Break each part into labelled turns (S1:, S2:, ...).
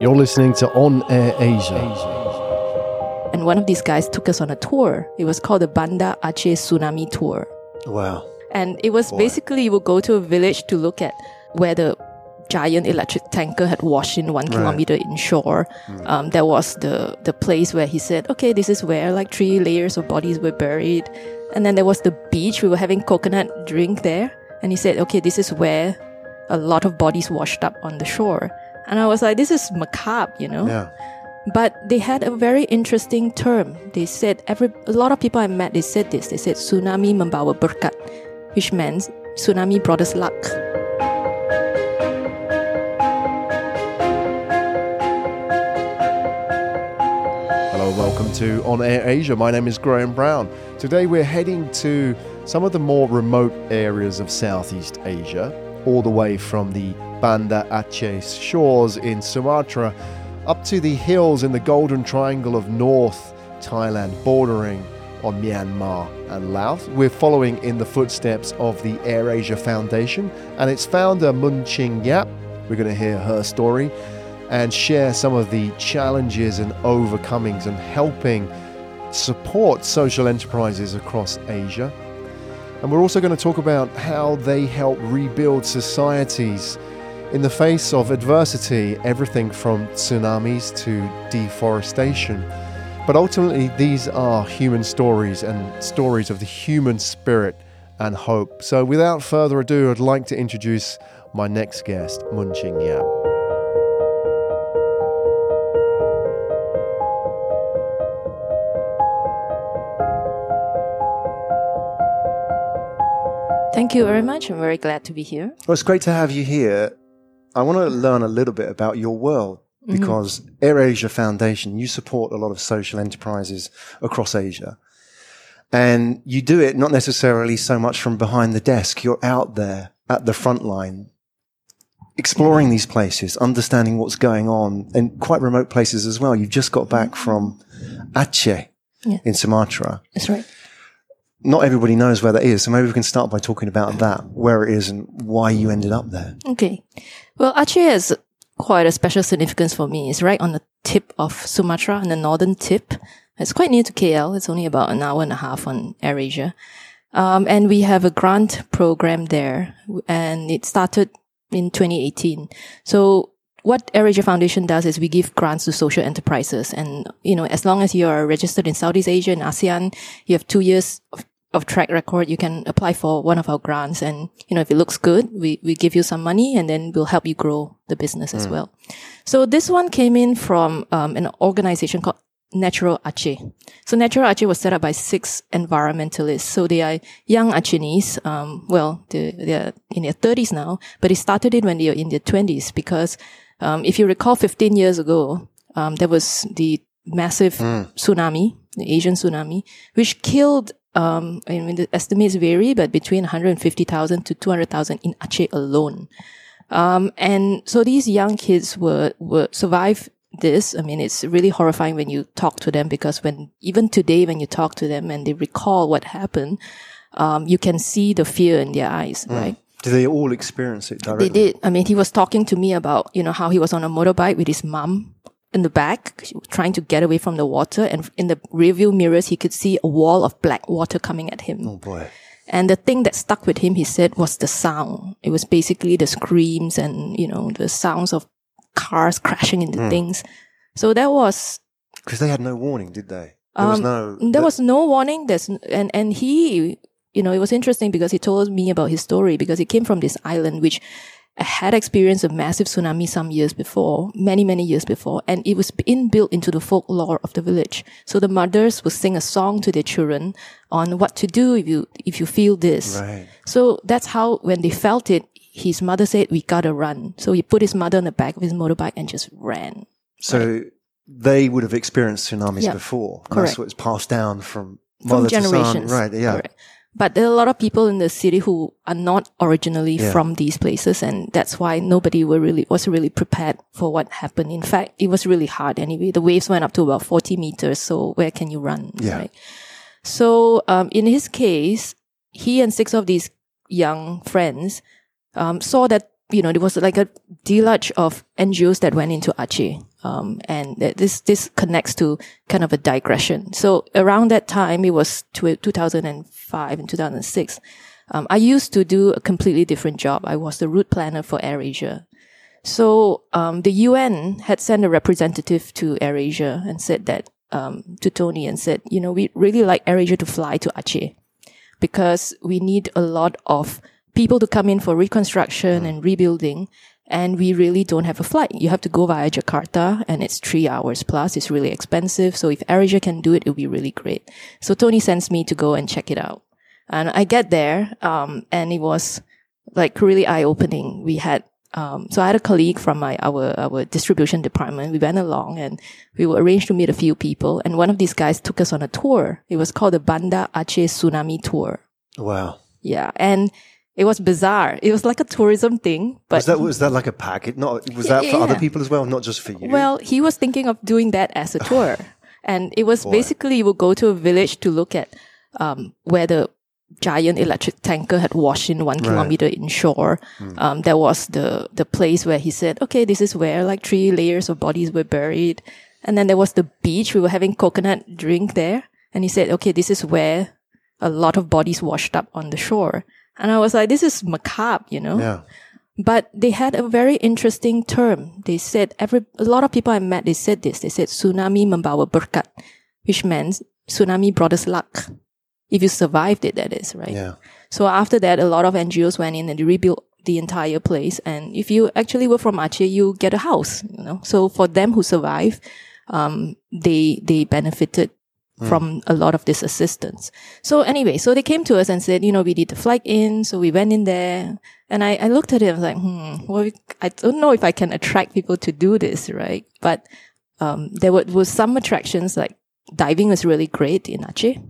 S1: You're listening to On Air Asia.
S2: And one of these guys took us on a tour. It was called the Banda Aceh Tsunami Tour.
S1: Wow.
S2: And it was
S1: Boy.
S2: basically you would go to a village to look at where the giant electric tanker had washed in one kilometer inshore. Um, that was the, the place where he said, okay, this is where like three layers of bodies were buried. And then there was the beach. We were having coconut drink there. And he said, okay, this is where a lot of bodies washed up on the shore. And I was like, this is macabre, you know?
S1: Yeah.
S2: But they had a very interesting term. They said every a lot of people I met they said this. They said tsunami membawa berkat, which meant tsunami brought us luck.
S1: Hello, welcome to On Air Asia. My name is Graham Brown. Today we're heading to some of the more remote areas of Southeast Asia, all the way from the Banda Aceh shores in Sumatra up to the hills in the Golden Triangle of North Thailand, bordering on Myanmar and Laos. We're following in the footsteps of the Air Asia Foundation and its founder, Mun Ching Yap. We're going to hear her story and share some of the challenges and overcomings and helping support social enterprises across Asia. And we're also going to talk about how they help rebuild societies in the face of adversity, everything from tsunamis to deforestation. But ultimately, these are human stories and stories of the human spirit and hope. So, without further ado, I'd like to introduce my next guest, Mun Ching Yap.
S2: Thank you very much. I'm very glad to be here.
S3: Well, it's great to have you here. I want to learn a little bit about your world mm-hmm. because AirAsia Foundation, you support a lot of social enterprises across Asia. And you do it not necessarily so much from behind the desk. You're out there at the front line, exploring these places, understanding what's going on in quite remote places as well. You've just got back from Aceh
S2: Yeah.
S3: in Sumatra
S2: That's right.
S3: Not everybody knows where that is. So maybe we can start by talking about that, where it is and why you ended up there.
S2: Okay. Well, Aceh has quite a special significance for me. It's right on the tip of Sumatra, on the northern tip. It's quite near to KL. It's only about an hour and a half on AirAsia. Um, and we have a grant program there, and it started in 2018. So what AirAsia Foundation does is we give grants to social enterprises. And, you know, as long as you are registered in Southeast Asia and ASEAN, you have two years of, of track record, you can apply for one of our grants. And, you know, if it looks good, we, we give you some money and then we'll help you grow the business as well. So this one came in from um, an organization called Natural Aceh. So Natural Aceh was set up by six environmentalists. So they are young Acehnese. Um, well, they're, they're in their thirties now, but they started it when they were in their twenties because, um, if you recall 15 years ago, um, there was the massive tsunami, the Asian tsunami, which killed, um, I mean, the estimates vary, but between 150,000 to 200,000 in Aceh alone. Um, and so these young kids were, were survive this. I mean, it's really horrifying when you talk to them because when, even today, when you talk to them and they recall what happened, um, you can see the fear in their eyes, right?
S3: Do they all experience it directly?
S2: They did. I mean, he was talking to me about, you know, how he was on a motorbike with his mom in the back, trying to get away from the water. And in the rearview mirrors, he could see a wall of black water coming at him.
S3: Oh boy.
S2: And the thing that stuck with him, he said, was the sound. It was basically the screams and, you know, the sounds of cars crashing into things. So that was,
S3: Because they had no warning, did they? There was
S2: um,
S3: no.
S2: there was no warning. There's, and, and he, you know, it was interesting because he told me about his story because he came from this island, which had experienced a massive tsunami some years before, many, many years before, and it was inbuilt into the folklore of the village. So the mothers would sing a song to their children on what to do if you, if you feel this.
S3: Right.
S2: So that's how, when they felt it, his mother said, we gotta run. So he put his mother on the back of his motorbike and just ran.
S3: So they would have experienced tsunamis
S2: Yeah.
S3: before. And
S2: Correct.
S3: That's what's passed down from
S2: From
S3: mother to son. Right. Yeah.
S2: Correct. But there are a lot of people in the city who are not originally
S3: Yeah.
S2: from these places, and that's why nobody were really was really prepared for what happened. In fact, it was really hard anyway. The waves went up to about forty meters, so where can you run?
S3: Yeah.
S2: Right? So, um, in his case, he and six of these young friends um, saw that you know, there was like a deluge of NGOs that went into Aceh. Um, and this, this connects to kind of a digression. So around that time, it was 2005 and 2006. Um, I used to do a completely different job. I was the route planner for AirAsia. So, um, the UN had sent a representative to AirAsia and said that, um, to Tony and said, you know, we really like AirAsia to fly to Aceh because we need a lot of people to come in for reconstruction and rebuilding. And we really don't have a flight. You have to go via Jakarta and it's three hours plus. It's really expensive. So if AirAsia can do it, it'll be really great. So Tony sends me to go and check it out. And I get there, um, and it was like really eye opening. We had, um, so I had a colleague from my, our, our distribution department. We went along and we were arranged to meet a few people. And one of these guys took us on a tour. It was called the Banda Aceh Tsunami Tour.
S3: Wow.
S2: Yeah. And it was bizarre. It was like a tourism thing, but
S3: Was that was that like a package? Not was that for
S2: Yeah.
S3: other people as well, not just for you?
S2: Well, he was thinking of doing that as a tour. and it was basically you would go to a village to look at um, where the giant electric tanker had washed in one kilometer inshore. Um, that was the, the place where he said, okay, this is where like three layers of bodies were buried. And then there was the beach. We were having coconut drink there. And he said, okay, this is where a lot of bodies washed up on the shore. And I was like, this is macabre, you know?
S3: yeah.
S2: But they had a very interesting term. They said every a lot of people I met they said this. They said tsunami membawa berkat, which means tsunami brought us luck. If you survived it, that is right.
S3: Yeah.
S2: So after that, a lot of NGOs went in and they rebuilt the entire place. And if you actually were from Aceh, you get a house. You know, so for them who survived, um, they they benefited from a lot of this assistance. So anyway, so they came to us and said, you know, we need the flight in. So we went in there and I, I looked at it. I was like, hmm, well, I don't know if I can attract people to do this, right? But, um, there were, was some attractions like diving was really great in Aceh.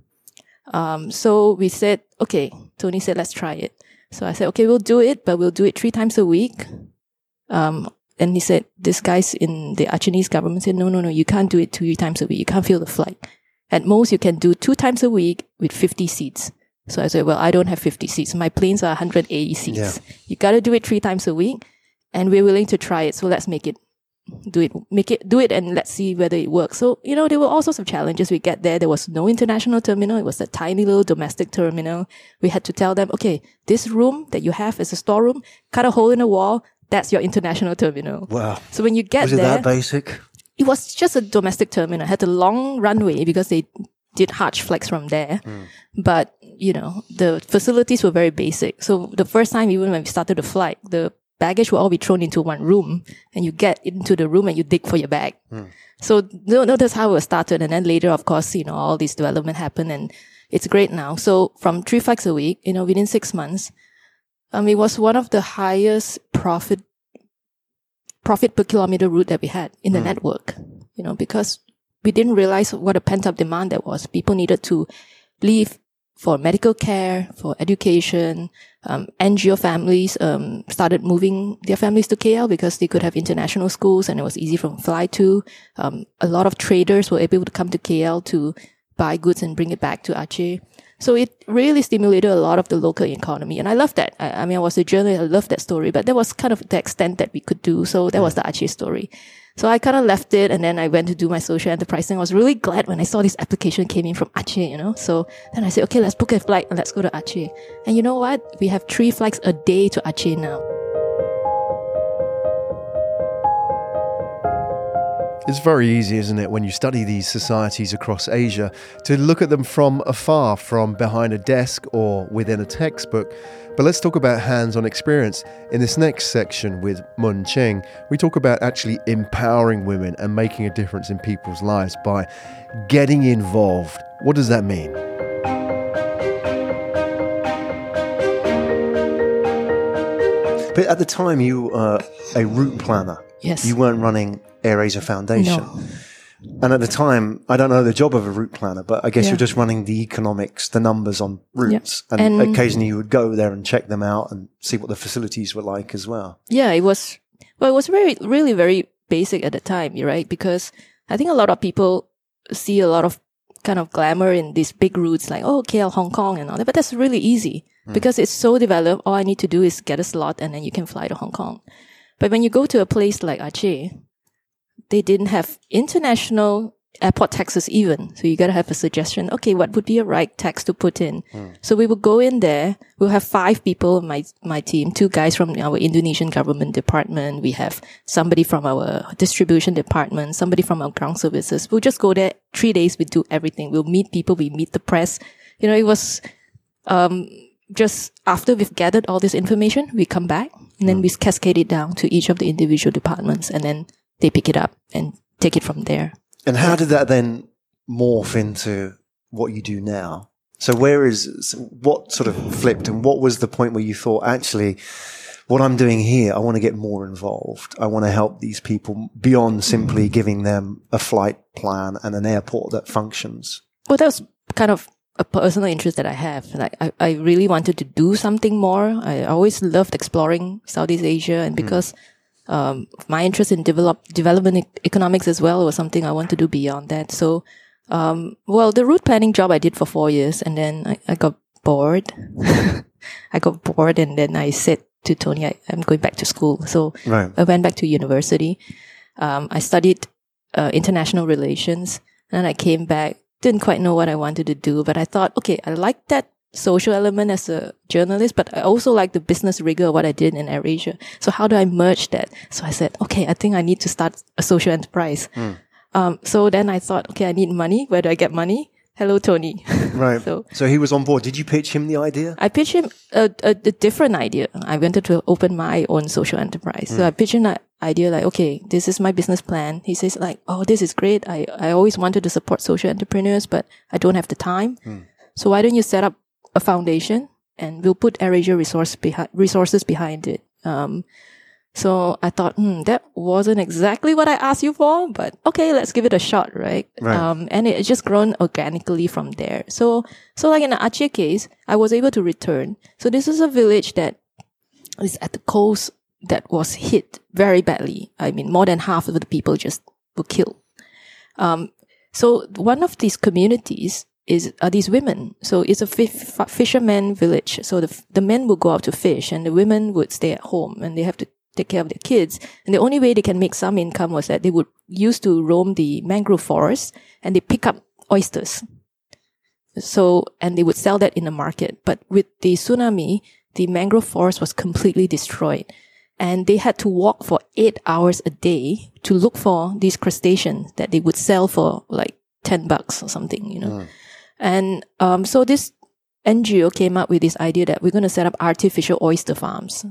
S2: Um, so we said, okay, Tony said, let's try it. So I said, okay, we'll do it, but we'll do it three times a week. Um, and he said, this guy's in the Acehnese government said, no, no, no, you can't do it three times a week. You can't feel the flight. At most, you can do two times a week with 50 seats. So I said, well, I don't have 50 seats. My planes are 180 seats.
S3: Yeah.
S2: You got to do it three times a week and we're willing to try it. So let's make it, do it, make it, do it and let's see whether it works. So, you know, there were all sorts of challenges. We get there. There was no international terminal. It was a tiny little domestic terminal. We had to tell them, okay, this room that you have is a storeroom, cut a hole in the wall. That's your international terminal.
S3: Wow.
S2: So when you get
S3: Was it
S2: there,
S3: that basic?
S2: It was just a domestic terminal. It had a long runway because they did Hajj flights from there. But, you know, the facilities were very basic. So the first time, even when we started the flight, the baggage will all be thrown into one room and you get into the room and you dig for your bag. So no, no, that's how it started. And then later, of course, you know, all this development happened and it's great now. So from three flights a week, you know, within six months, um, it was one of the highest profit profit per kilometer route that we had in the network. You know, because we didn't realize what a pent up demand that was. People needed to leave for medical care, for education. Um, NGO families um, started moving their families to KL because they could have international schools and it was easy from fly to. Um, a lot of traders were able to come to KL to buy goods and bring it back to Aceh. So it really stimulated a lot of the local economy. And I love that. I, I mean, I was a journalist. I love that story, but that was kind of the extent that we could do. So that was mm. the Aceh story. So I kind of left it and then I went to do my social enterprise thing. I was really glad when I saw this application came in from Aceh, you know. So then I said, okay, let's book a flight and let's go to Aceh. And you know what? We have three flights a day to Aceh now.
S1: It's very easy, isn't it, when you study these societies across Asia, to look at them from afar, from behind a desk or within a textbook. But let's talk about hands on experience. In this next section with Mun Ching, we talk about actually empowering women and making a difference in people's lives by getting involved. What does that mean?
S3: But at the time, you were a route planner.
S2: Yes.
S3: You weren't running AirAsia Foundation.
S2: No.
S3: And at the time, I don't know the job of a route planner, but I guess
S2: Yeah.
S3: you're just running the economics, the numbers on routes. And,
S2: And-
S3: occasionally you would go there and check them out and see what the facilities were like as well.
S2: Yeah, it was, well, it was very, really very basic at the time, you're right? Because I think a lot of people see a lot of kind of glamour in these big routes like, oh, KL, Hong Kong and all that, but that's really easy. Hmm. because it's so developed. All I need to do is get a slot and then you can fly to Hong Kong. But when you go to a place like Aceh, they didn't have international airport taxes even. So you got to have a suggestion. Okay, what would be a right tax to put in? So we will go in there. We'll have five people on my, my team, two guys from our Indonesian government department. We have somebody from our distribution department, somebody from our ground services. We'll just go there three days. We do everything. We'll meet people. We meet the press. You know, it was, um, just after we've gathered all this information, we come back and then we cascade it down to each of the individual departments and then they pick it up and take it from there.
S3: And how did that then morph into what you do now? So where is what sort of flipped and what was the point where you thought actually what I'm doing here, I want to get more involved. I want to help these people beyond simply giving them a flight plan and an airport that functions.
S2: Well, that was kind of a personal interest that I have. Like, I, I really wanted to do something more. I always loved exploring Southeast Asia and hmm. because, um, my interest in develop, development e- economics as well was something I want to do beyond that. So, um, well, the route planning job I did for four years and then I, I got bored. I got bored and then I said to Tony, I, I'm going back to school. So
S3: Right.
S2: I went back to university. Um, I studied uh, international relations, and then I came back. Didn't quite know what I wanted to do, but I thought, okay, I like that social element as a journalist, but I also like the business rigor of what I did in AirAsia. So how do I merge that? So I said, okay, I think I need to start a social enterprise. Hmm. Um, so then I thought, okay, I need money. Where do I get money? Hello, Tony.
S3: Right.
S2: So-
S3: so he was on board. Did you pitch him the idea?
S2: I pitched him a, a, a different idea. I wanted to open my own social enterprise. So hmm. I pitched him an idea like, okay, this is my business plan. He says like, oh, this is great. I, I always wanted to support social entrepreneurs, but I don't have the time. Hmm. So why don't you set up a foundation and we'll put AirAsia resource behind, resources behind it. Um, so I thought, hmm, that wasn't exactly what I asked you for, but okay, let's give it a shot, right?
S3: Right.
S2: Um, and it, it's just grown organically from there. So, so like in the Aceh case, I was able to return. So this is a village that is at the coast that was hit very badly. I mean, more than half of the people just were killed. Um, so one of these communities is are these women. So it's a fi- fi- fisherman village. So the the men will go out to fish, and the women would stay at home, and they have to take care of their kids. And the only way they can make some income was that they would used to roam the mangrove forest, and they pick up oysters. So and they would sell that in the market. But with the tsunami, the mangrove forest was completely destroyed and they had to walk for eight hours a day to look for these crustaceans that they would sell for like 10 bucks or something, you know. Hmm. And um, so this NGO came up with this idea that we're going to set up artificial oyster farms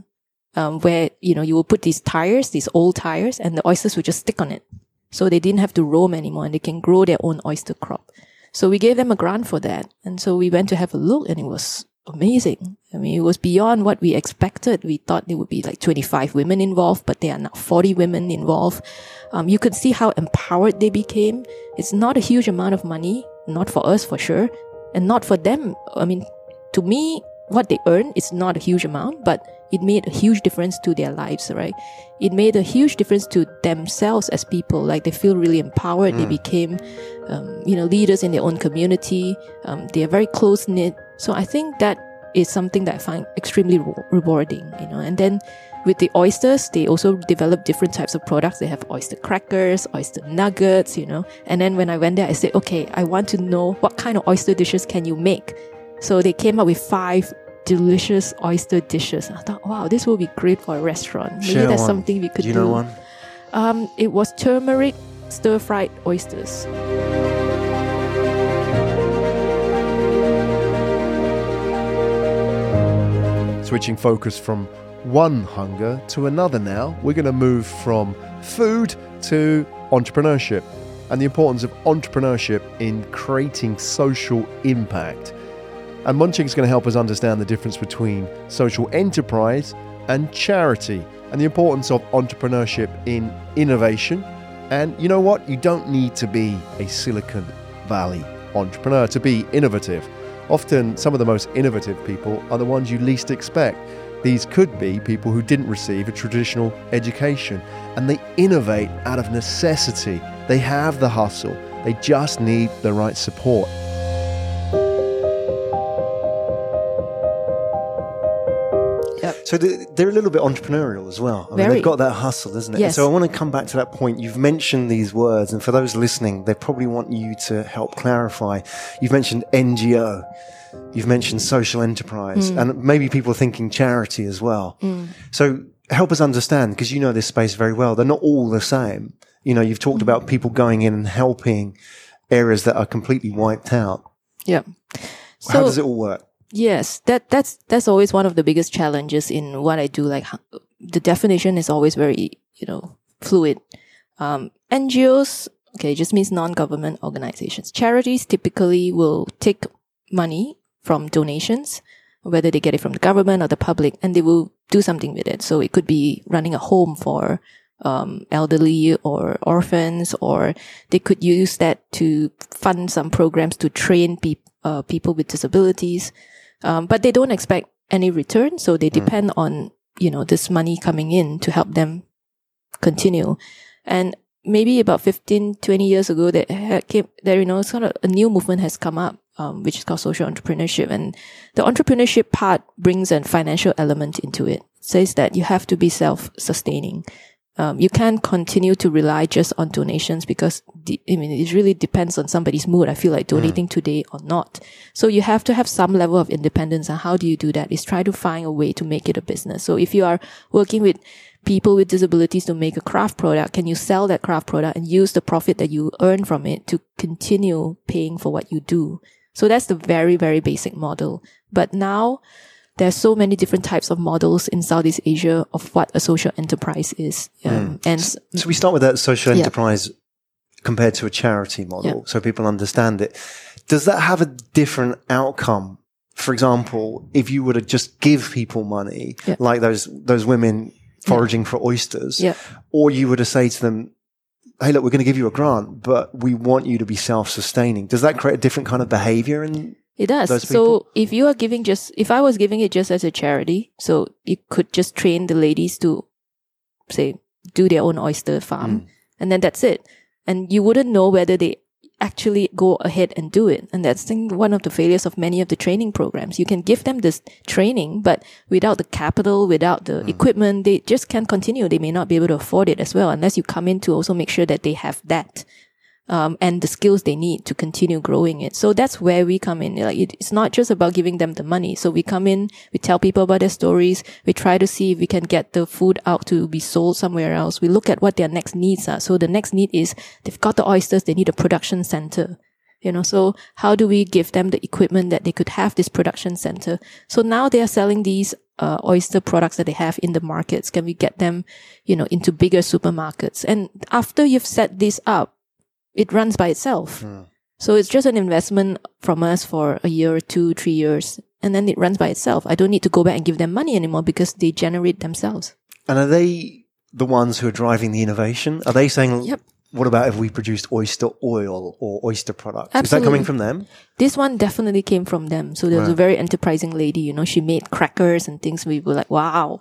S2: um, where, you know, you will put these tires, these old tires, and the oysters will just stick on it. So they didn't have to roam anymore and they can grow their own oyster crop. So we gave them a grant for that. And so we went to have a look and it was amazing. I mean, it was beyond what we expected. We thought there would be like 25 women involved, but there are now 40 women involved. Um, you could see how empowered they became. It's not a huge amount of money, not for us for sure, and not for them. I mean, to me, what they earn is not a huge amount, but it made a huge difference to their lives, right? It made a huge difference to themselves as people. Like they feel really empowered. They became, um, you know, leaders in their own community. Um, they are very close knit. So I think that is something that I find extremely re- rewarding, you know. And then with the oysters, they also develop different types of products. They have oyster crackers, oyster nuggets, you know. And then when I went there, I said, okay, I want to know what kind of oyster dishes can you make? So they came up with five delicious oyster dishes. I thought, wow, this will be great for a restaurant. Maybe
S3: Share
S2: that's
S3: one.
S2: something we could
S3: Do you know one?
S2: Um, it was turmeric stir fried oysters.
S1: Switching focus from one hunger to another now, we're going to move from food to entrepreneurship and the importance of entrepreneurship in creating social impact. And Mun Ching is going to help us understand the difference between social enterprise and charity and the importance of entrepreneurship in innovation. And you know what? You don't need to be a Silicon Valley entrepreneur to be innovative. Often, some of the most innovative people are the ones you least expect. These could be people who didn't receive a traditional education and they innovate out of necessity. They have the hustle, they just need the right support.
S3: Yeah. So they're a little bit entrepreneurial as well. I mean,
S2: Very.
S3: they've got that hustle, isn't it?
S2: Yes.
S3: So I want to come back to that point. You've mentioned these words, and for those listening, they probably want you to help clarify. You've mentioned NGO. You've mentioned social enterprise, mm. and maybe people are thinking charity as well. Mm. So help us understand, because you know this space very well. They're not all the same. You know, you've talked mm. about people going in and helping areas that are completely wiped out.
S2: Yeah. So, How
S3: does it all work?
S2: Yes, that that's that's always one of the biggest challenges in what I do. Like the definition is always very you know fluid. Um, NGOs, okay, just means non-government organizations. Charities typically will take money from donations, whether they get it from the government or the public, and they will do something with it. So it could be running a home for um, elderly or orphans, or they could use that to fund some programs to train peop uh, people with disabilities. Um, but they don't expect any return, so they depend on you know this money coming in to help them continue. And maybe about 15, 20 years ago, that came there, you know, sort of a new movement has come up, um, which is called social entrepreneurship. And the entrepreneurship part brings a financial element into it. Says that you have to be self-sustaining. Um, you can't continue to rely just on donations because the, I mean it really depends on somebody's mood. I feel like donating today or not. So you have to have some level of independence. And how do you do that? Is try to find a way to make it a business. So if you are working with people with disabilities to make a craft product, can you sell that craft product and use the profit that you earn from it to continue paying for what you do? So that's the very, very basic model. But now there's so many different types of models in Southeast Asia of what a social enterprise is. Um, And
S3: So we start with that social
S2: Yeah.
S3: enterprise compared to a charity model,
S2: Yeah.
S3: so people understand it. Does that have a different outcome? For example, if you were to just give people money,
S2: Yeah.
S3: like those those women foraging for oysters, or you were to say to them, "Hey, look, we're going to give you a grant, but we want you to be self-sustaining." Does that create a different kind of behavior? And
S2: It does. So if you are giving just, if I was giving it just as a charity, so you could just train the ladies to say, do their own oyster farm hmm. and then that's it. And you wouldn't know whether they actually go ahead and do it. And that's one of the failures of many of the training programs. You can give them this training, but without the capital, without the hmm. equipment, they just can't continue. They may not be able to afford it as well, unless you come in to also make sure that they have that um, and the skills they need to continue growing it. So that's where we come in. Like it, it's not just about giving them the money. So we come in, we tell people about their stories. We try to see if we can get the food out to be sold somewhere else. We look at what their next needs are. So the next need is they've got the oysters. They need a production center. You know, so how do we give them the equipment that they could have this production center? So now they are selling these uh, oyster products that they have in the markets. Can we get them, you know, into bigger supermarkets? And after you've set this up, it runs by itself. So it's just an investment from us for a year, two, three years, and then it runs by itself. I don't need to go back and give them money anymore because they generate themselves.
S3: and are they the ones who are driving the innovation? Are they saying,
S2: Yep.
S3: "What about if we produced oyster oil or oyster products?" Is that coming from them?
S2: This one definitely came from them. So there was a very enterprising lady, you know, she made crackers and things. We were like, wow.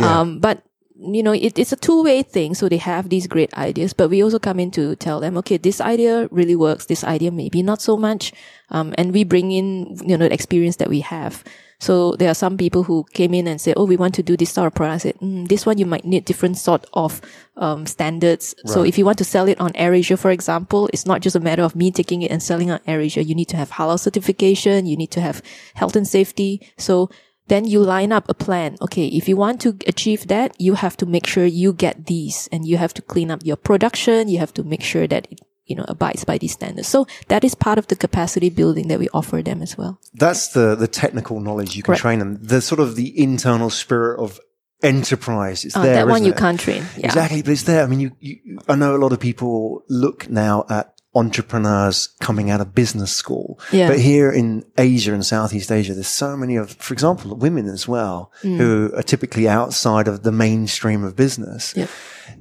S2: Um, but you know, it, it's a two way thing. So they have these great ideas, but we also come in to tell them, okay, this idea really works. This idea maybe not so much. Um, and we bring in, you know, the experience that we have. So there are some people who came in and said, "Oh, we want to do this sort of product." I said, mm, "This one you might need different sort of um, standards. So if you want to sell it on AirAsia, for example, it's not just a matter of me taking it and selling on AirAsia. You need to have halal certification. You need to have health and safety. So then you line up a plan. Okay, if you want to achieve that, you have to make sure you get these, and you have to clean up your production. You have to make sure that it you know abides by these standards. So that is part of the capacity building that we offer them as well.
S3: That's the the technical knowledge you can
S2: Correct.
S3: train them. The sort of the internal spirit of enterprise. It's
S2: Uh,
S3: there.
S2: that one you
S3: it?
S2: can't train. Yeah.
S3: Exactly, but it's there. I mean, you, you, I know a lot of people look now at entrepreneurs coming out of business school.
S2: Yeah.
S3: But here in Asia and Southeast Asia, there's so many of, for example, women as well,
S2: Mm.
S3: who are typically outside of the mainstream of business.
S2: Yep.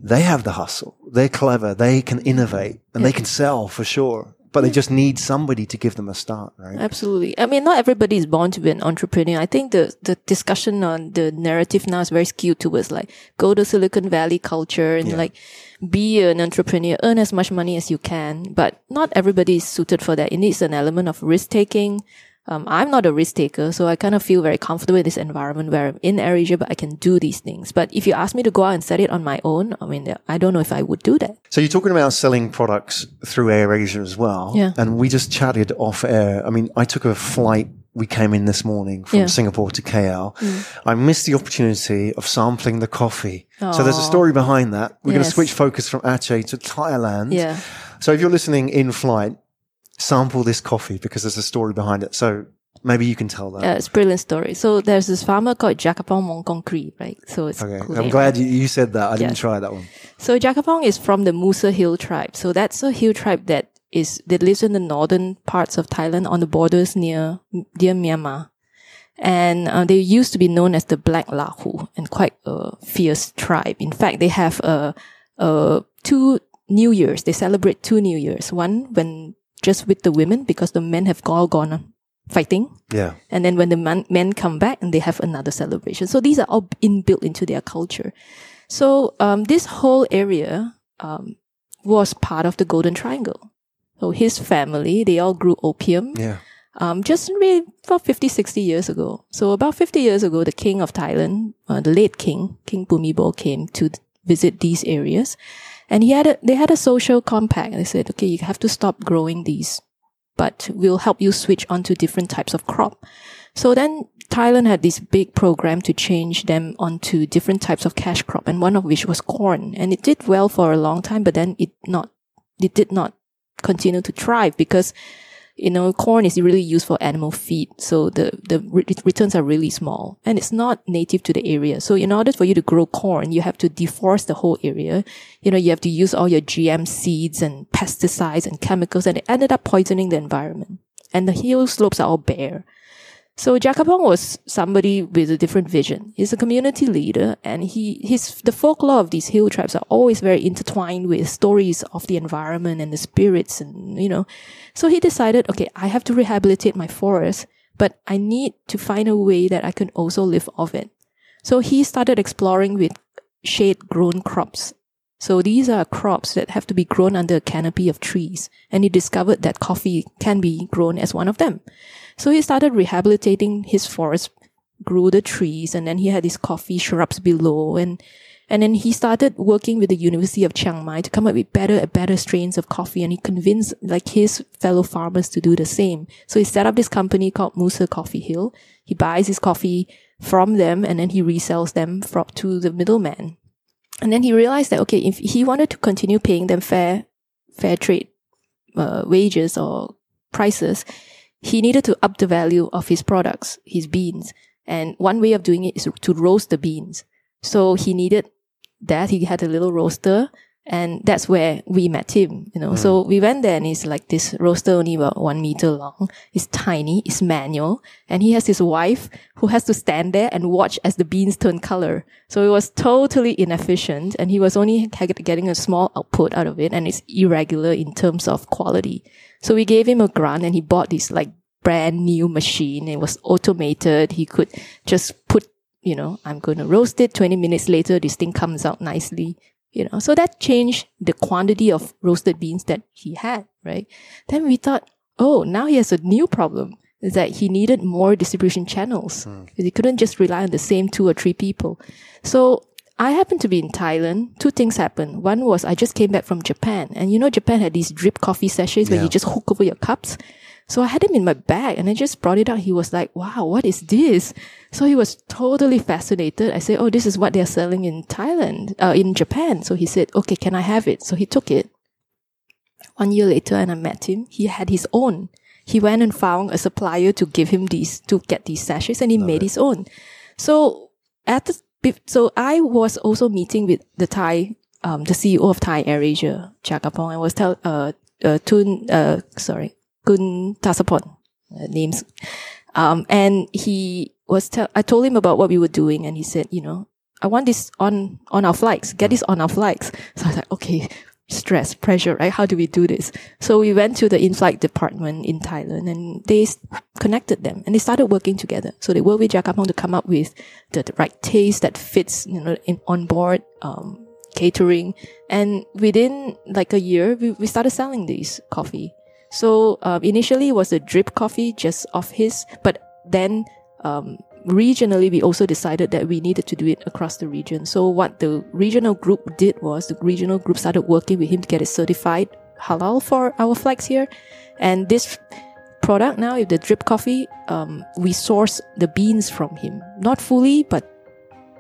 S3: They have the hustle. They're clever. They can innovate and they can sell for sure. But they just need somebody to give them a start, right?
S2: Absolutely. I mean, not everybody is born to be an entrepreneur. I think the, the discussion on the narrative now is very skewed towards like go to Silicon Valley culture and like be an entrepreneur, earn as much money as you can. But not everybody is suited for that. It needs an element of risk taking. Um, I'm not a risk taker, so I kind of feel very comfortable in this environment where I'm in AirAsia, but I can do these things. But if you ask me to go out and set it on my own, I mean, I don't know if I would do that.
S3: So you're talking about selling products through AirAsia as well.
S2: Yeah.
S3: And we just chatted off air. I mean, I took a flight. We came in this morning from
S2: Yeah.
S3: Singapore to KL. I missed the opportunity of sampling the coffee. So there's a story behind that. We're going to switch focus from Aceh to Thailand.
S2: Yeah.
S3: So if you're listening in flight, sample this coffee because there's a story behind it. So maybe you can tell that.
S2: Uh, it's a brilliant story. So there's this farmer called Jakapong Mongkong Cree, right? So it's
S3: Okay.
S2: cool
S3: I'm
S2: name.
S3: glad you, you said that. I didn't try that one.
S2: So Jakapong is from the Muser Hill tribe. So that's a hill tribe that is that lives in the northern parts of Thailand on the borders near near Myanmar. And uh, they used to be known as the Black Lahu and quite a fierce tribe. In fact, they have uh, uh, two New Years. They celebrate two New Years. One when just with the women because the men have all gone fighting.
S3: Yeah.
S2: And then when the man, men come back and they have another celebration. So these are all inbuilt into their culture. So um, this whole area um, was part of the Golden Triangle. So his family, they all grew opium
S3: Yeah.
S2: um, just really about 50, 60 years ago. So about 50 years ago, the king of Thailand, uh, the late king, King Bhumibol, came to visit these areas. And he had a, they had a social compact. They said, okay, you have to stop growing these, but we'll help you switch onto different types of crop. So then Thailand had this big program to change them onto different types of cash crop, and one of which was corn. And it did well for a long time, but then it not, it did not continue to thrive because you know, corn is really used for animal feed. So the, the re- returns are really small and it's not native to the area. So in order for you to grow corn, you have to deforest the whole area. You know, you have to use all your GM seeds and pesticides and chemicals and it ended up poisoning the environment. And the hill slopes are all bare. So Jakapong was somebody with a different vision. He's a community leader and he, his, the folklore of these hill tribes are always very intertwined with stories of the environment and the spirits and, you know, so he decided, okay, I have to rehabilitate my forest, but I need to find a way that I can also live off it. So he started exploring with shade grown crops. So these are crops that have to be grown under a canopy of trees. And he discovered that coffee can be grown as one of them. So he started rehabilitating his forest, grew the trees, and then he had his coffee shrubs below. And, and then he started working with the University of Chiang Mai to come up with better and better strains of coffee. And he convinced like his fellow farmers to do the same. So he set up this company called Musa Coffee Hill. He buys his coffee from them and then he resells them from, to the middleman. And then he realized that, okay, if he wanted to continue paying them fair, fair trade, uh, wages or prices, he needed to up the value of his products, his beans. And one way of doing it is to roast the beans. So he needed that. He had a little roaster and that's where we met him, you know. So we went there and it's like this roaster only about one meter long. It's tiny, it's manual, and he has his wife who has to stand there and watch as the beans turn color. So it was totally inefficient and he was only getting a small output out of it and it's irregular in terms of quality. So we gave him a grant and he bought this like brand new machine. It was automated. He could just put, you know, I'm going to roast it. 20 minutes later, this thing comes out nicely you know so that changed the quantity of roasted beans that he had right then we thought oh now he has a new problem is that he needed more distribution channels hmm. because he couldn't just rely on the same two or three people so I happened to be in Thailand. Two things happened. One was I just came back from Japan, and you know Japan had these drip coffee sachets where you just hook over your cups. So I had him in my bag, and I just brought it out. He was like, "Wow, what is this?" So he was totally fascinated. I said, "Oh, this is what they're selling in Thailand, uh, in Japan." So he said, "Okay, can I have it?" So he took it. One year later, and I met him. He had his own. He went and found a supplier to give him these to get these sachets, and he made his own. So at the so I was also meeting with the Thai, um, the CEO of Thai AirAsia, Chakapong. I was tell uh uh Tun uh sorry Kun Tassapon uh, names, um, and he was tell I told him about what we were doing, and he said, you know, I want this on on our flights. Get this on our flights. So I was like, okay. Stress, pressure, right? How do we do this? So we went to the in-flight department in Thailand and they connected them and they started working together. So they worked with Jakapong to come up with the, the right taste that fits, you know, in on board, um, catering. And within like a year, we, we started selling these coffee. So um, initially it was a drip coffee just of his, but then um, regionally we also decided that we needed to do it across the region. So what the regional group did was the regional group started working with him to get it certified halal for our flags here, and this product now, if the drip coffee, um, we source the beans from him, not fully, but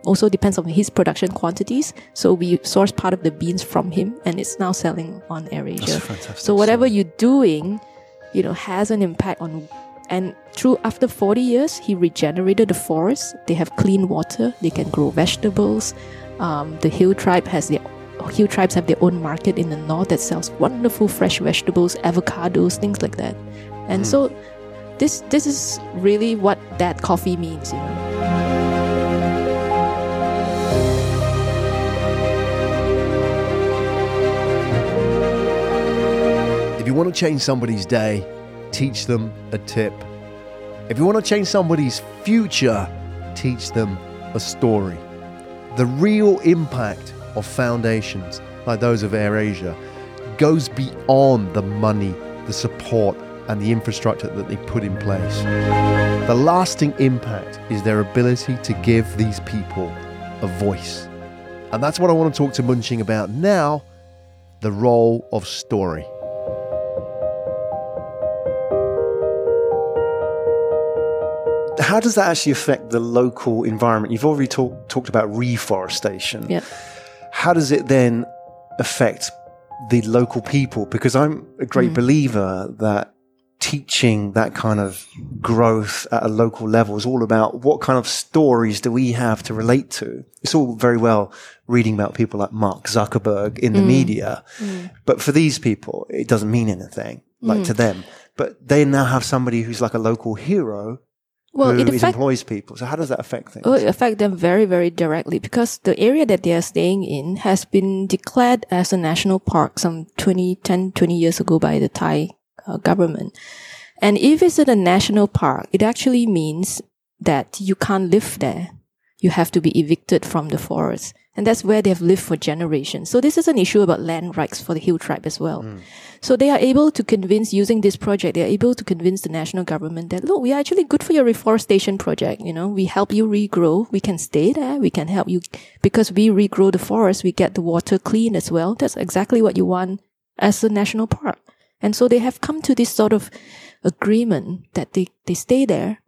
S2: also depends on his production quantities. So we source part of the beans from him, and it's now selling on AirAsia. So whatever you're doing, you know, has an impact on. And through after 40 years, he regenerated the forest. They have clean water. They can grow vegetables. Um, the hill tribe has their hill tribes have their own market in the north that sells wonderful fresh vegetables, avocados, things like that. And so, this this is really what that coffee means. You know.
S1: You want to change somebody's day, teach them a tip. If you want to change somebody's future, teach them a story. The real impact of foundations like those of AirAsia goes beyond the money, the support, and the infrastructure that they put in place. The lasting impact is their ability to give these people a voice. And that's what I want to talk to Mun Ching about now the role of story.
S3: How does that actually affect the local environment? You've already talk, talked about reforestation.
S2: Yeah.
S3: How does it then affect the local people? Because I'm a great mm. believer that teaching that kind of growth at a local level is all about what kind of stories do we have to relate to. It's all very well reading about people like Mark Zuckerberg in the mm. media, mm. but for these people, it doesn't mean anything like to them. But they now have somebody who's like a local hero
S2: Well,
S3: who
S2: affect,
S3: employs people. So how does that affect things?
S2: oh, it affects them very, very directly because the area that they are staying in has been declared as a national park some 20, 10, 20 years ago by the Thai uh, government. And if it's in a national park, it actually means that you can't live there. You have to be evicted from the forest. And that's where they have lived for generations. So this is an issue about land rights for the Hill tribe as well. Hmm. So they are able to convince, using this project, they are able to convince the national government that, look, we are actually good for your reforestation project. You know, we help you regrow. We can stay there. We can help you because we regrow the forest. We get the water clean as well. That's exactly what you want as a national park. And so they have come to this sort of agreement that they, they stay there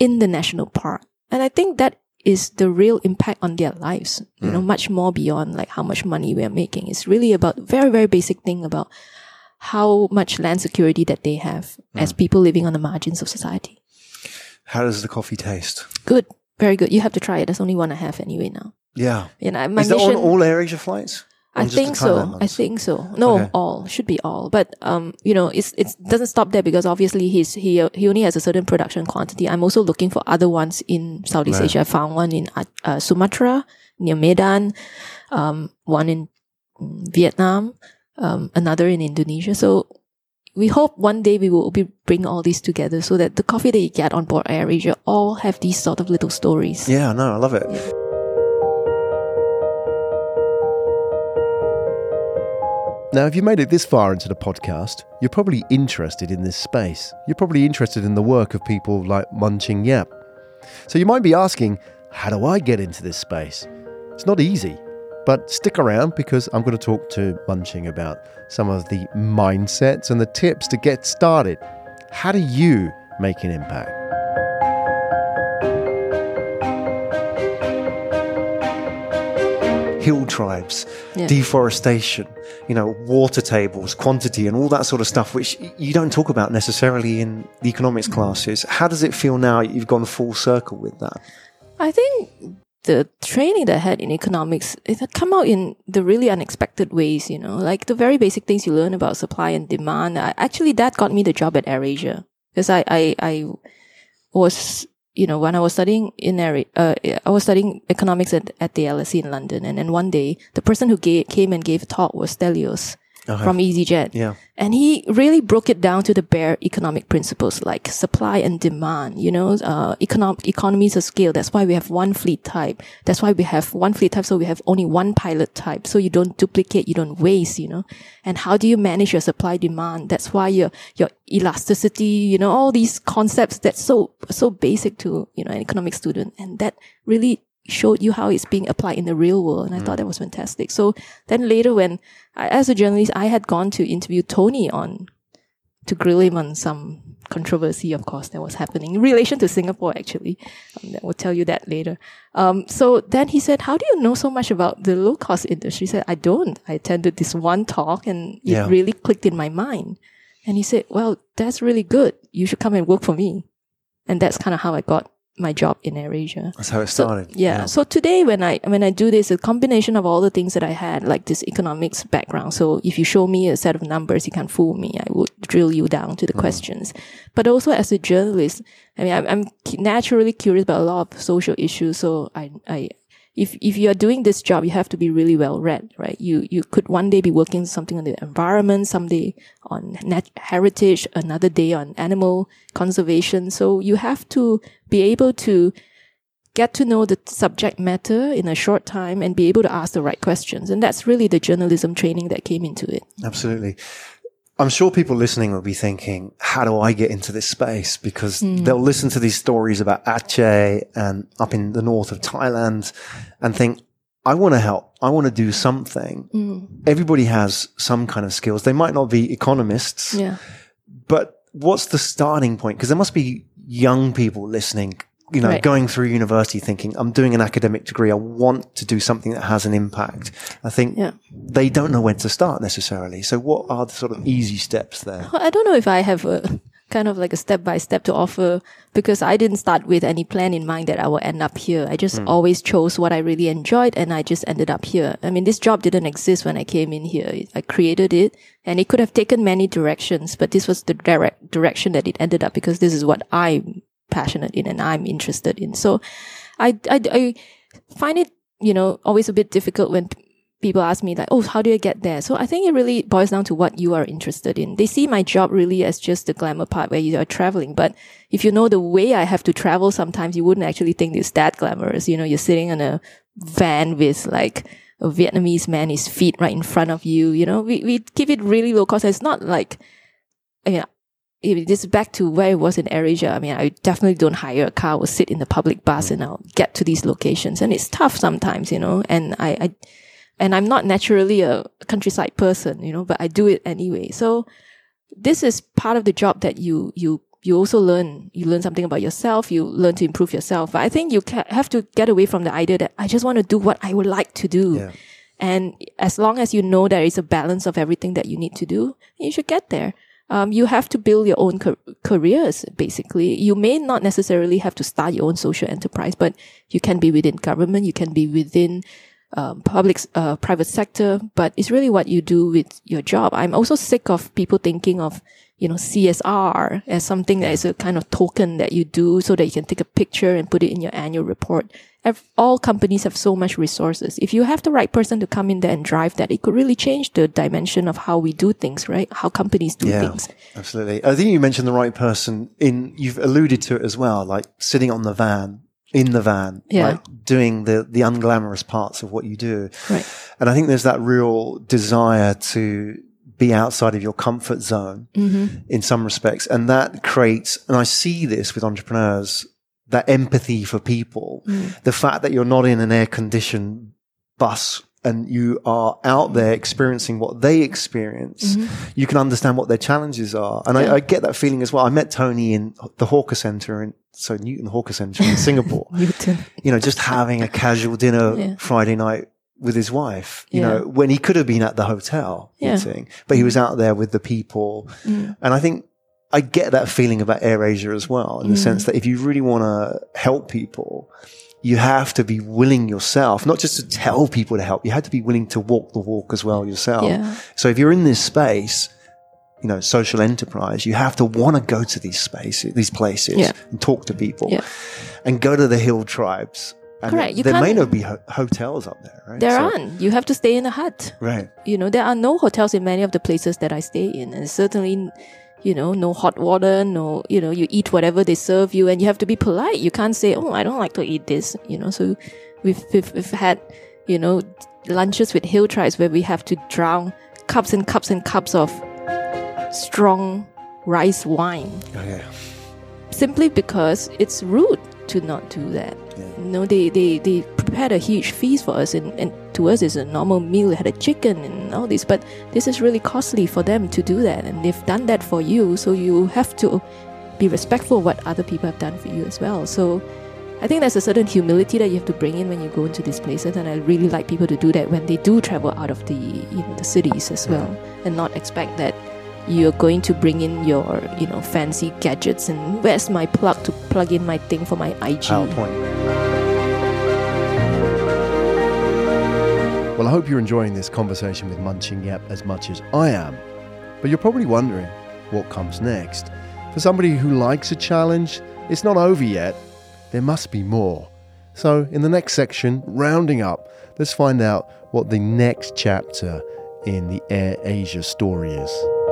S2: in the national park. And I think that is the real impact on their lives, you know, mm. much more beyond like how much money we are making. It's really about very, very basic thing about how much land security that they have mm. as people living on the margins of society.
S3: How does the coffee taste?
S2: Good. Very good. You have to try it. There's only one I have anyway now.
S3: Yeah.
S2: You know, my
S3: Is that
S2: mission,
S3: on all AirAsia flights?
S2: I think so. I think so. No,
S3: Okay.
S2: all should be all. But um, you know, it's it doesn't stop there because obviously he's he he only has a certain production quantity. I'm also looking for other ones in Southeast
S3: Right.
S2: Asia. I found one in uh, uh, Sumatra near Medan, um, one in mm, Vietnam, um, another in Indonesia. So we hope one day we will be bring all these together so that the coffee that you get on board AirAsia all have these sort of little stories.
S3: Yeah, no, I love it.
S1: Now, if you made it this far into the podcast, you're probably interested in this space. You're probably interested in the work of people like Mun Ching Yap. So you might be asking, how do I get into this space? It's not easy, but stick around because I'm going to talk to Mun Ching about some of the mindsets and the tips to get started. How do you make an impact?
S3: Hill tribes,
S2: Yeah.
S3: deforestation, you know, water tables, quantity, and all that sort of stuff, which you don't talk about necessarily in the economics classes. How does it feel now you've gone full circle with that?
S2: I think the training that I had in economics, it had come out in the really unexpected ways, you know, like the very basic things you learn about supply and demand. I, actually, that got me the job at AirAsia because I, I, I was, you know, when I was studying in uh, I was studying economics at, at the LSE in London. And then one day, the person who gave, came and gave a talk was Stelios. From EasyJet.
S3: Yeah.
S2: And he really broke it down to the bare economic principles like supply and demand, you know, uh, economic economies of scale. That's why we have one fleet type. That's why we have one fleet type. So we have only one pilot type. So you don't duplicate, you don't waste, you know. And how do you manage your supply demand? That's why your, your elasticity, you know, all these concepts that's so, so basic to, you know, an economic student. And that really showed you how it's being applied in the real world. And I thought that was fantastic. So then later when, I, as a journalist, I had gone to interview Tony on, to grill him on some controversy, of course, that was happening in relation to Singapore, actually. Um, we'll tell you that later. Um, so then he said, how do you know so much about the low cost industry? He said, I don't. I attended this one talk and it
S3: Yeah.
S2: really clicked in my mind. And he said, well, that's really good. You should come and work for me. And that's kind of how I got my job in AirAsia.
S3: That's how it
S2: So,
S3: started.
S2: yeah. So today, when I when I do this, a combination of all the things that I had, like this economics background. So if you show me a set of numbers, you can't fool me. I would drill you down to the mm-hmm. questions. But also as a journalist, I mean, I'm, I'm naturally curious about a lot of social issues. So I, I, if if you are doing this job, you have to be really well read, right? You you could one day be working something on the environment, someday on nat- heritage, another day on animal conservation. So you have to be able to get to know the subject matter in a short time and be able to ask the right questions. And that's really the journalism training that came into it.
S3: Absolutely. I'm sure people listening will be thinking, how do I get into this space? Because hmm. they'll listen to these stories about Aceh and up in the north of Thailand and think, I want to help. I want to do something. Hmm. Everybody has some kind of skills. They might not be economists,
S2: Yeah.
S3: but what's the starting point? Because there must be young people listening, you know,
S2: Right.
S3: going through university thinking, I'm doing an academic degree. I want to do something that has an impact. I think
S2: Yeah.
S3: they don't know when to start necessarily. So what are the sort of easy steps there?
S2: Well, I don't know if I have a kind of like a step by step to offer because I didn't start with any plan in mind that I will end up here. I just hmm. always chose what I really enjoyed and I just ended up here. I mean, this job didn't exist when I came in here. I created it and it could have taken many directions, but this was the direct direction that it ended up because this is what I'm passionate in and I'm interested in. So I, I, I find it, you know, always a bit difficult when people ask me like, oh, how do I get there? So I think it really boils down to what you are interested in. They see my job really as just the glamour part where you are traveling. But if you know the way I have to travel, sometimes you wouldn't actually think it's that glamorous. You know, you're sitting in a van with like a Vietnamese man, his feet right in front of you. You know, we, we keep it really low cost. It's not like, I mean, if this is back to where it was in AirAsia. I mean, I definitely don't hire a car or sit in the public bus and I'll get to these locations. And it's tough sometimes, you know, and I, I, and I'm not naturally a countryside person, you know, but I do it anyway. So this is part of the job that you, you, you also learn, you learn something about yourself, you learn to improve yourself. But I think you ca- have to get away from the idea that I just want to do what I would like to do.
S3: Yeah.
S2: And as long as you know there is a balance of everything that you need to do, you should get there. Um, you have to build your own car- careers, basically. You may not necessarily have to start your own social enterprise, but you can be within government, you can be within um, public, uh, private sector, but it's really what you do with your job. I'm also sick of people thinking of, you know, CSR as something that is a kind of token that you do so that you can take a picture and put it in your annual report. All companies have so much resources. If you have the right person to come in there and drive that, it could really change the dimension of how we do things, right? How companies do
S3: Yeah,
S2: things.
S3: absolutely. I think you mentioned the right person in, you've alluded to it as well, like sitting on the van, in the van,
S2: Yeah.
S3: like doing the, the unglamorous parts of what you do.
S2: Right.
S3: And I think there's that real desire to be outside of your comfort zone mm-hmm. in some respects. And that creates, and I see this with entrepreneurs, that empathy for people. The fact that you're not in an air conditioned bus and you are out there experiencing what they experience, you can understand what their challenges are. And I, I get that feeling as well. I met Tony in the Hawker Center in, so Newton Hawker Center in Singapore
S2: Newton.
S3: you know, just having a casual dinner
S2: Yeah.
S3: Friday night with his wife, you
S2: Yeah.
S3: know, when he could have been at the hotel
S2: Yeah.
S3: eating, but he was out there with the people.
S2: Mm.
S3: And I think I get that feeling about AirAsia as well, in the
S2: Mm.
S3: sense that if you really want to help people, you have to be willing yourself, not just to tell people to help, you have to be willing to walk the walk as well yourself.
S2: Yeah.
S3: So if you're in this space, you know, social enterprise, you have to want to go to these spaces, these places
S2: Yeah.
S3: and talk to people
S2: Yeah.
S3: and go to the hill tribes And
S2: Correct. You
S3: there may not be ho- hotels up there, right?
S2: There
S3: So-
S2: aren't. You have to stay in a hut.
S3: Right.
S2: You know, there are no hotels in many of the places that I stay in, and certainly, you know, no hot water. No, you know, you eat whatever they serve you, and you have to be polite. You can't say, "Oh, I don't like to eat this." You know, so we've we've, we've had, you know, lunches with hill tribes where we have to drown cups and cups and cups of strong rice wine oh,
S3: Okay.
S2: simply because it's rude to not do that. You know, they, they, they prepared a huge feast for us, and, and to us, it's a normal meal. They had a chicken and all this, but this is really costly for them to do that, and they've done that for you, so you have to be respectful of what other people have done for you as well. So, I think there's a certain humility that you have to bring in when you go into these places, and I really like people to do that when they do travel out of the you know the cities as well, and not expect that you're going to bring in your you know fancy gadgets and where's my plug to plug in my thing for my IG.
S3: PowerPoint.
S1: Well, I hope you're enjoying this conversation with Mun Ching Yap as much as I am. But you're probably wondering what comes next. For somebody who likes a challenge, it's not over yet. There must be more. So, in the next section, rounding up, let's find out what the next chapter in the Air Asia story is.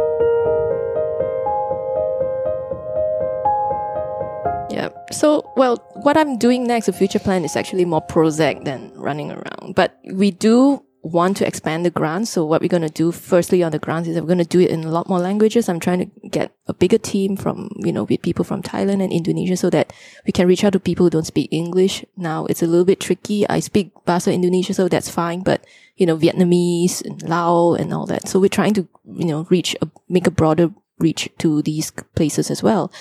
S2: So, well, what I'm doing next, a future plan, is actually more Prozac than running around. But we do want to expand the grants. So what we're going to do firstly on the grants is we're going to do it in a lot more languages. I'm trying to get a bigger team from, you know, with people from Thailand and Indonesia so that we can reach out to people who don't speak English. Now it's a little bit tricky. I speak Bahasa Indonesia, so that's fine. But, you know, Vietnamese and Lao and all that. So we're trying to, you know, reach, a, make a broader reach to these places as well.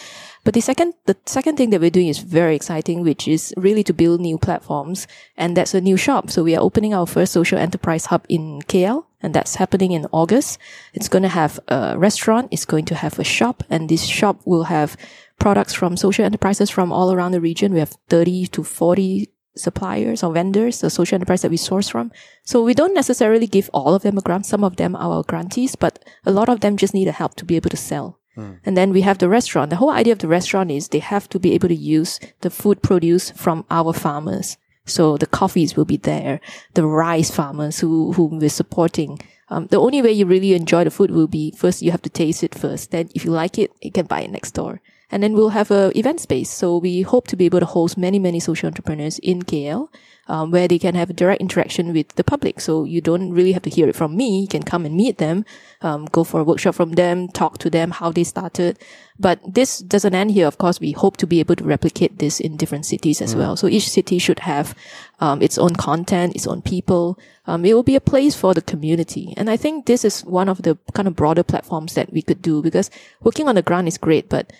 S2: But the second, the second thing that we're doing is very exciting, which is really to build new platforms. And that's a new shop. So we are opening our first social enterprise hub in KL. And that's happening in August. It's going to have a restaurant. It's going to have a shop and this shop will have products from social enterprises from all around the region. We have 30 to 40 suppliers or vendors, the social enterprise that we source from. So we don't necessarily give all of them a grant. Some of them are our grantees, but a lot of them just need a help to be able to sell. And then we have the restaurant. The whole idea of the restaurant is they have to be able to use the food produce from our farmers. So the coffees will be there, the rice farmers who, whom we're supporting. Um, the only way you really enjoy the food will be first you have to taste it first. Then if you like it, you can buy it next door. And then we'll have a event space. So we hope to be able to host many, many social entrepreneurs in KL, um, where they can have a direct interaction with the public. So you don't really have to hear it from me. You can come and meet them, um, go for a workshop from them, talk to them, how they started. But this doesn't end here. Of course, we hope to be able to replicate this in different cities as well. So each city should have, um, its own content, its own people. Um, it will be a place for the community. And I think this is one of the kind of broader platforms that we could do because working on the ground is great, but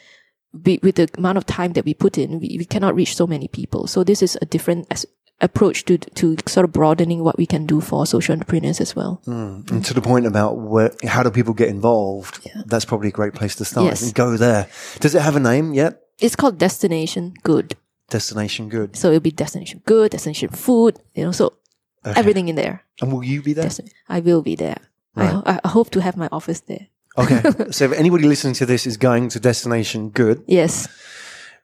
S2: be, with the amount of time that we put in, we, we cannot reach so many people. So this is a different as, approach to to sort of broadening what we can do for social entrepreneurs as well. Hmm.
S3: And to the point about where, how do people get involved? That's probably a great place to start.
S2: Yes.
S3: And go there. Does it have a name yet?
S2: It's called Destination Good.
S3: Destination Good.
S2: So it'll be Destination Good, Destination Food, you know, so everything in there.
S3: And will you be there?
S2: Destin- I will be there. I, ho- I hope to have my office there.
S3: Okay. so if anybody listening to this is going to Destination Good,
S2: Yes.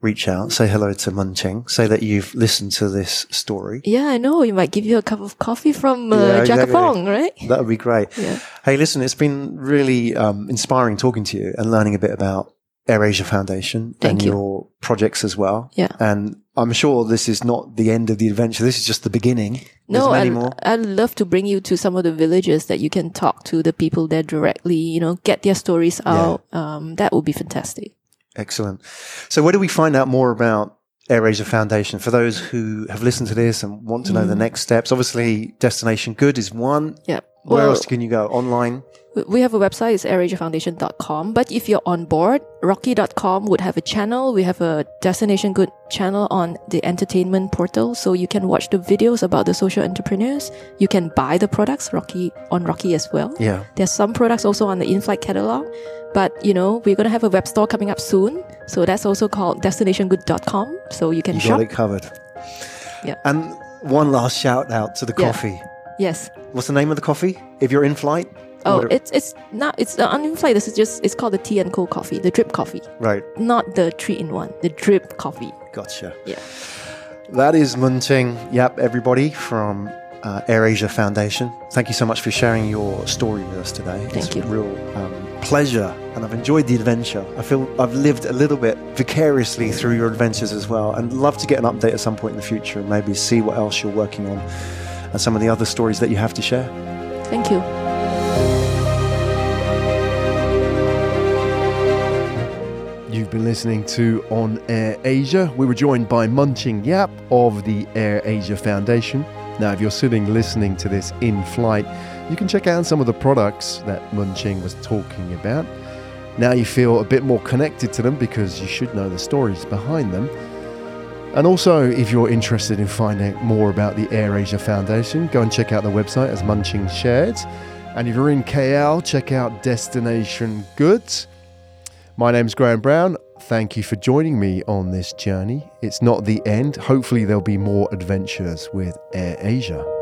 S3: reach out, say hello to Mun Ching, say that you've listened to this story.
S2: Yeah, I know. You might give you a cup of coffee from uh,
S3: Yeah, exactly.
S2: Right?
S3: That would be great.
S2: Yeah.
S3: Hey, listen, it's been really um, inspiring talking to you and learning a bit about AirAsia Foundation
S2: Thank
S3: and
S2: you.
S3: your projects as well.
S2: Yeah.
S3: And I'm sure this is not the end of the adventure. This is just the beginning.
S2: No, I'd,
S3: more.
S2: I'd love to bring you to some of the villages that you can talk to the people there directly, you know, get their stories out. Um, that would be fantastic.
S3: Excellent. So where do we find out more about AirAsia Foundation for those who have listened to this and want to know
S2: Mm.
S3: the next steps? Obviously, Destination Good is one.
S2: Yeah.
S3: Where
S2: Well,
S3: else can you go? Online?
S2: we- have a website, it's airasiafoundation.com. But if you're on board, rokki.com would have a channel. We have a Destination Good channel on the entertainment portal. So you can watch the videos about the social entrepreneurs. You can buy the products, Rokki, on Rokki as well.
S3: Yeah.
S2: There's some products also on the in-flight catalog, but you know, we're going to have a web store coming up soon. So that's also called destinationgood.com. So you can
S3: You
S2: shop.
S3: got it covered.
S2: Yeah.
S3: And one last shout out to the
S2: Yeah.
S3: coffee.
S2: Yes.
S3: What's the name of the coffee? If you're in flight?
S2: Oh,
S3: Order-
S2: it's it's not it's uh, on in-flight. This is just it's called the tea and cold coffee, the drip coffee,
S3: right.
S2: not the three in one, the drip coffee.
S3: Gotcha.
S2: Yeah.
S3: That is Mun Ching Yap, everybody from uh, AirAsia Foundation. Thank you so much for sharing your story with us today.
S2: Thank
S3: it's
S2: you.
S3: a real um, pleasure, and I've enjoyed the adventure. I feel I've lived a little bit vicariously through your adventures as well, and love to get an update at some point in the future and maybe see what else you're working on and some of the other stories that you have to share.
S2: Thank you.
S1: You've been listening to On Air Asia. We were joined by Mun Ching Yap of the Air Asia Foundation. Now, if you're sitting listening to this in flight, you can check out some of the products that Mun Ching was talking about. Now you feel a bit more connected to them because you should know the stories behind them. And also, if you're interested in finding out more about the Air Asia Foundation, go and check out the website as Mun Ching shared. And if you're in KL, check out Destination Goods. My name's Graham Brown. Thank you for joining me on this journey. It's not the end. Hopefully, there'll be more adventures with Air Asia.